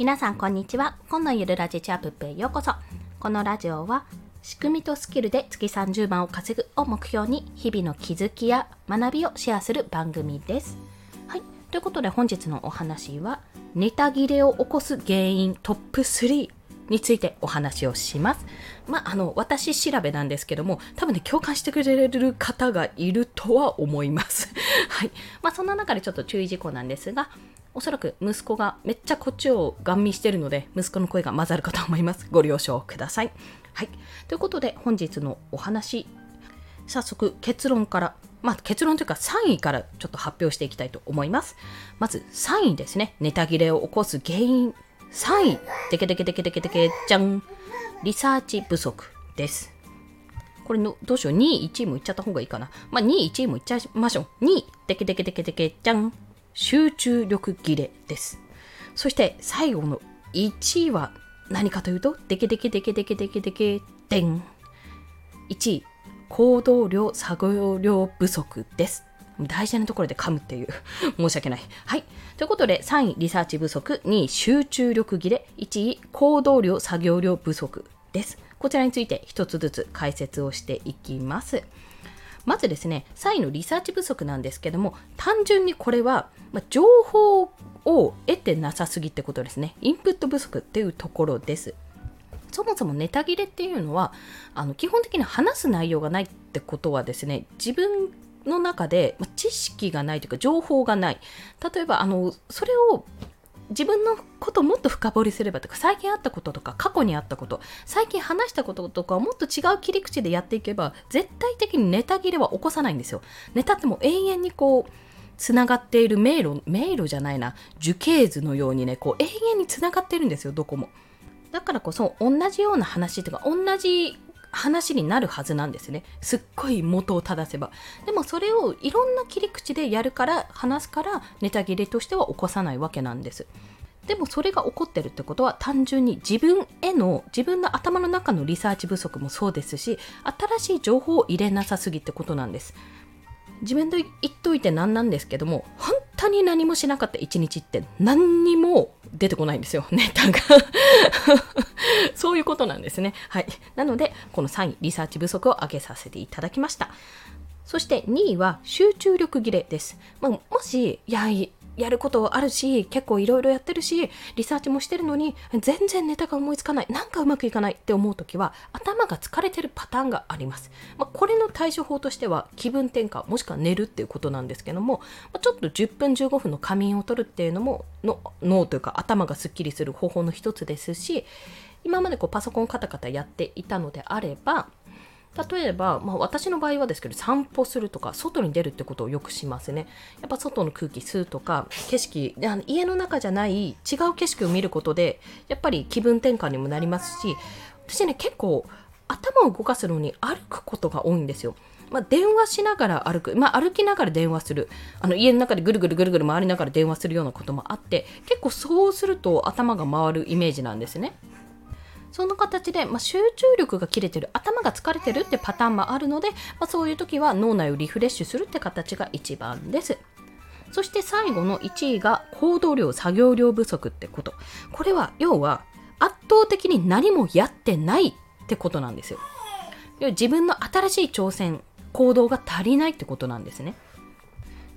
皆さんこんにちは今のゆるラジチャップへようこそこのラジオは仕組みとスキルで月30万を稼ぐを目標に日々の気づきや学びをシェアする番組ですはいということで本日のお話はネタ切れを起こす原因トップ3についてお話をします。まあ、あの、私調べなんですけども、多分ね、共感してくれる方がいるとは思います。はい。まあ、そんな中でちょっと注意事項なんですが、おそらく息子がめっちゃこっちをガン見してるので、息子の声が混ざるかと思います。ご了承ください。はい。ということで、本日のお話、早速結論から、まあ結論というか3位からちょっと発表していきたいと思います。まず3位ですね。ネタ切れを起こす原因3位、テケテケテケテケテケじゃん。リサーチ不足です。これの、どうしよう。2位、1位もいっちゃった方がいいかな。まあ、2位、1位もいっちゃいましょう。2位、テケテケテケテケじゃん。集中力切れです。そして最後の1位は何かというと、テケテケテケテケテケテケでん。1位、行動量、作業量不足です。大事なところで噛むっていう。申し訳ない。はい。ということで、3位、リサーチ不足。2位、集中力切れ。1位、行動量、作業量不足です。こちらについて一つずつ解説をしていきます。まずですね、3位のリサーチ不足なんですけども、単純にこれは、まあ、情報を得てなさすぎってことですね。インプット不足っていうところです。そもそもネタ切れっていうのはあの基本的に話す内容がないってことはですね自分の中で知識がないというか情報がない例えばあのそれを自分のことをもっと深掘りすればとか最近あったこととか過去にあったこと最近話したこととかをもっと違う切り口でやっていけば絶対的にネタ切れは起こさないんですよ。ネタっても永遠にこうつながっている迷路迷路じゃないな。樹形図のようにねこう永遠につながってるんですよどこも。だからこそ同じような話とか同じ話になるはずなんですね。すっごい元を正せば。でもそれをいろんな切り口でやるから話すからネタ切れとしては起こさないわけなんです。でもそれが起こってるってことは単純に自分への自分の頭の中のリサーチ不足もそうですし新しい情報を入れなさすぎってことなんです。自分で言っといて何なんですけども本当に何もしなかった一日って何にも出てこないんですよ。ネタが。そういうことなんですね。はい。なのでこの3位リサーチ不足を上げさせていただきました。そして2位は集中力切れです、まあ、もしいややることあるし、結構いろいろやってるし、リサーチもしてるのに、全然ネタが思いつかない、なんかうまくいかないって思う時は、頭が疲れてるパターンがあります。まあ、これの対処法としては、気分転換、もしくは寝るっていうことなんですけども、まあ、ちょっと10分15分の仮眠を取るっていうのもの、脳というか頭がすっきりする方法の一つですし、今までこうパソコンカタカタやっていたのであれば、例えば、まあ、私の場合はですけど散歩するとか外に出るってことをよくしますね。やっぱ外の空気吸うとか景色家の中じゃない違う景色を見ることでやっぱり気分転換にもなりますし私ね結構頭を動かすのに歩くことが多いんですよ。まあ、電話しながら歩く、まあ、歩きながら電話する。あの家の中でぐるぐるぐるぐる回りながら電話するようなこともあって結構そうすると頭が回るイメージなんですね。その形で、まあ、集中力が切れてる頭が疲れてるってパターンもあるので、まあ、そういう時は脳内をリフレッシュするって形が一番です。そして最後の1位が行動量作業量不足ってこと。これは要は圧倒的に何もやってないってことなんですよ。自分の新しい挑戦行動が足りないってことなんですね。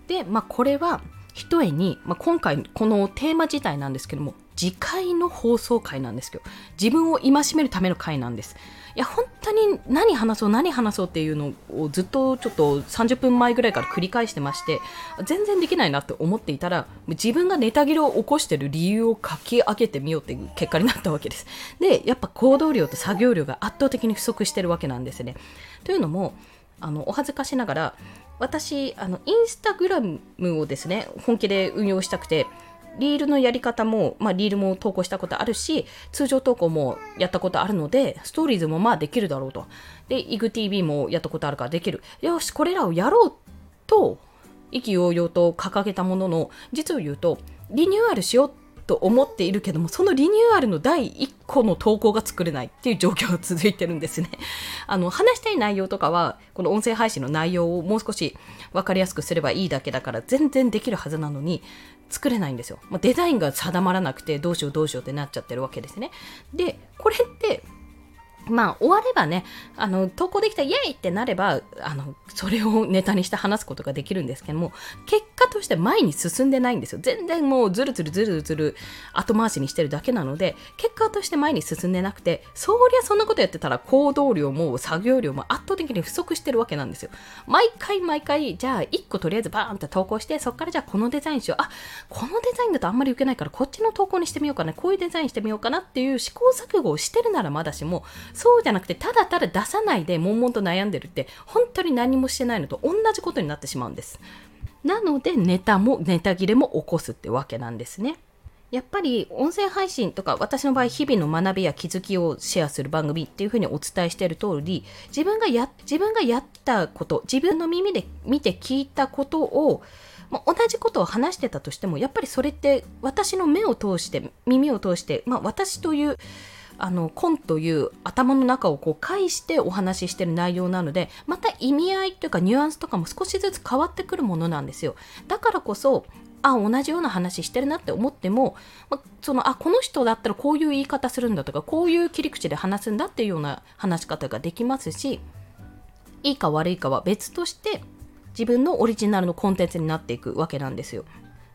で、まあ、これはひとえに、まあ、今回このテーマ自体なんですけども次回の放送回なんですけど自分を戒めるための回なんです。いや本当に何話そう何話そうっていうのをずっとちょっと30分前ぐらいから繰り返してまして全然できないなって思っていたら自分がネタ切れを起こしてる理由を書き上げてみようっていう結果になったわけです。でやっぱ行動量と作業量が圧倒的に不足してるわけなんですね。というのもあのお恥ずかしながら私あのインスタグラムをですね本気で運用したくてリールのやり方も、まあ、リールも投稿したことあるし、通常投稿もやったことあるので、ストーリーズもまあできるだろうと。で、イグ TV もやったことあるからできる。よし、これらをやろうと、意気揚々と掲げたものの、実を言うと、リニューアルしようと思っているけどもそのリニューアルの第1個の投稿が作れないっていう状況が続いてるんですね あの話したい内容とかはこの音声配信の内容をもう少し分かりやすくすればいいだけだから全然できるはずなのに作れないんですよ、まあ、デザインが定まらなくてどうしようどうしようってなっちゃってるわけですね。でこれってまあ終わればね、あの、投稿できたイエーイってなれば、あの、それをネタにして話すことができるんですけども、結果として前に進んでないんですよ。全然もうずるずるずるずる後回しにしてるだけなので、結果として前に進んでなくて、そりゃそんなことやってたら行動量も作業量も圧倒的に不足してるわけなんですよ。毎回毎回、じゃあ1個とりあえずバーンって投稿して、そっからじゃあこのデザインしよう。あ、このデザインだとあんまり受けないからこっちの投稿にしてみようかな。こういうデザインしてみようかなっていう試行錯誤をしてるならまだしも、そうじゃなくて、ただただ出さないで悶々と悩んでるって、本当に何もしてないのと同じことになってしまうんです。なので、ネタも、ネタ切れも起こすってわけなんですね。やっぱり音声配信とか私の場合日々の学びや気づきをシェアする番組っていうふうにお伝えしている通り自分がや自分がやったこと自分の耳で見て聞いたことをまあ、同じことを話してたとしてもやっぱりそれって私の目を通して耳を通して、まあ、私というあの根という頭の中をこう介してお話ししてる内容なのでまた意味合いというかニュアンスとかも少しずつ変わってくるものなんですよだからこそあ同じような話してるなって思っても、まそのあこの人だったらこういう言い方するんだとかこういう切り口で話すんだっていうような話し方ができますしいいか悪いかは別として自分のオリジナルのコンテンツになっていくわけなんですよ。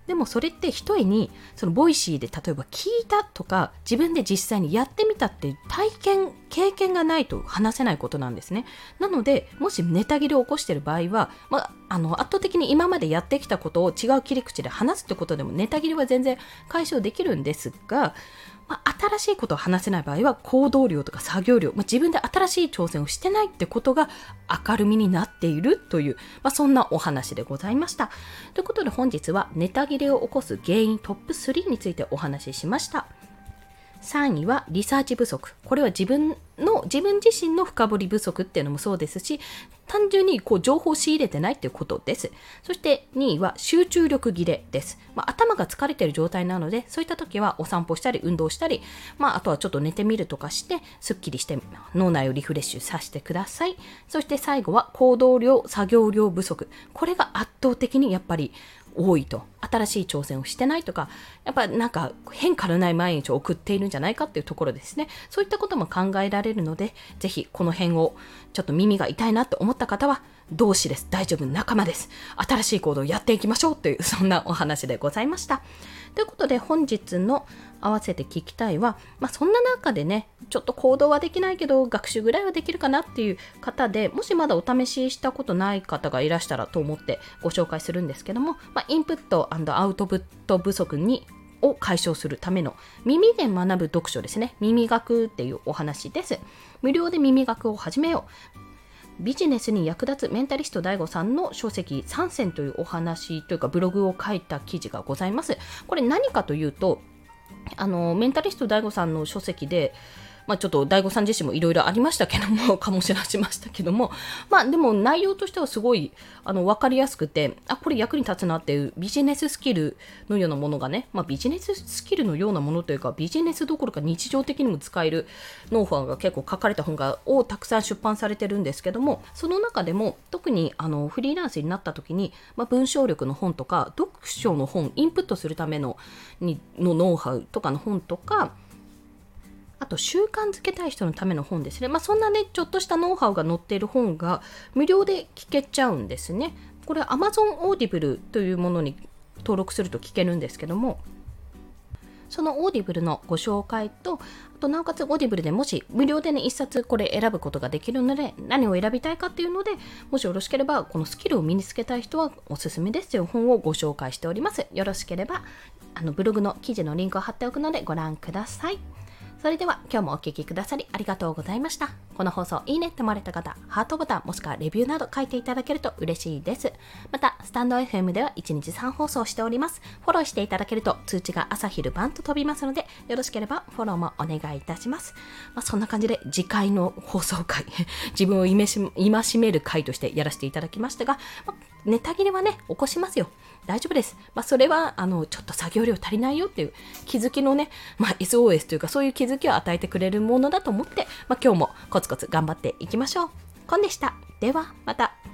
でもそれってひとえにその Voicy で例えば聞いたとか自分で実際にやってみたって体験経験がないと話せないことなんですね。なのでもしネタ切れを起こしている場合は、まあ、あの圧倒的に今までやってきたことを違う切り口で話すってことでもネタ切れは全然解消できるんですがまあ、新しいことを話せない場合は行動量とか作業量、まあ、自分で新しい挑戦をしてないってことが明るみになっているという、まあ、そんなお話でございました。ということで本日はネタ切れを起こす原因トップ3についてお話ししました。3位はリサーチ不足。これは自分の、自分自身の深掘り不足っていうのもそうですし、単純にこう情報を仕入れてないっていうことです。そして2位は集中力切れです。まあ、頭が疲れてる状態なので、そういった時はお散歩したり運動したり、まあ、あとはちょっと寝てみるとかして、すっきりして脳内をリフレッシュさせてください。そして最後は行動量、作業量不足。これが圧倒的にやっぱり多いと。新しい挑戦をしてないとかやっぱなんか変化のない毎日を送っているんじゃないかっていうところですね。そういったことも考えられるので是非この辺をちょっと耳が痛いなと思った方は同志です大丈夫仲間です新しい行動をやっていきましょうという そんなお話でございましたということで本日の合わせて聞きたいは、まあ、そんな中でねちょっと行動はできないけど学習ぐらいはできるかなっていう方でもしまだお試ししたことない方がいらしたらと思ってご紹介するんですけども、まあ、インプットアウトプット不足にを解消するための耳で学ぶ読書ですね。耳学っていうお話です。無料で耳学を始めよう。ビジネスに役立つメンタリスト DAIGO さんの書籍3選というお話というかブログを書いた記事がございます。これ何かというと、あのメンタリスト DAIGO さんの書籍で、まあ、ちょっと大悟さん自身もいろいろありましたけども、醸し出しましたけども、まあでも内容としてはすごいあの分かりやすくて、あ、これ役に立つなっていうビジネススキルのようなものがね、まあビジネススキルのようなものというか、ビジネスどころか日常的にも使えるノウハウが結構書かれた本がをたくさん出版されてるんですけども、その中でも特にあのフリーランスになった時に、まあ、文章力の本とか、読書の本、インプットするためのにのノウハウとかの本とか、あと習慣づけたい人のための本ですね。まあ、そんなね、ちょっとしたノウハウが載っている本が無料で聞けちゃうんですね。これ Amazon Audible というものに登録すると聞けるんですけども、その Audible のご紹介と、あとなおかつ Audible でもし無料でね、一冊これ選ぶことができるので、何を選びたいかっていうので、もしよろしければ、このスキルを身につけたい人はおすすめですという本をご紹介しております。よろしければ、あのブログの記事のリンクを貼っておくのでご覧ください。それでは今日もお聴きくださりありがとうございました。この放送いいねって思われた方、ハートボタンもしくはレビューなど書いていただけると嬉しいです。また、スタンド FM では1日3放送しております。フォローしていただけると通知が朝昼晩と飛びますので、よろしければフォローもお願いいたします。まあ、そんな感じで次回の放送回、自分を戒める回としてやらせていただきましたが、まあネタ切れはね、起こしますよ。大丈夫です。まあ、それは、あの、ちょっと作業量足りないよっていう気づきのね、まあ、SOS というか、そういう気づきを与えてくれるものだと思って、まあ、今日もコツコツ頑張っていきましょう。コンでした。では、また。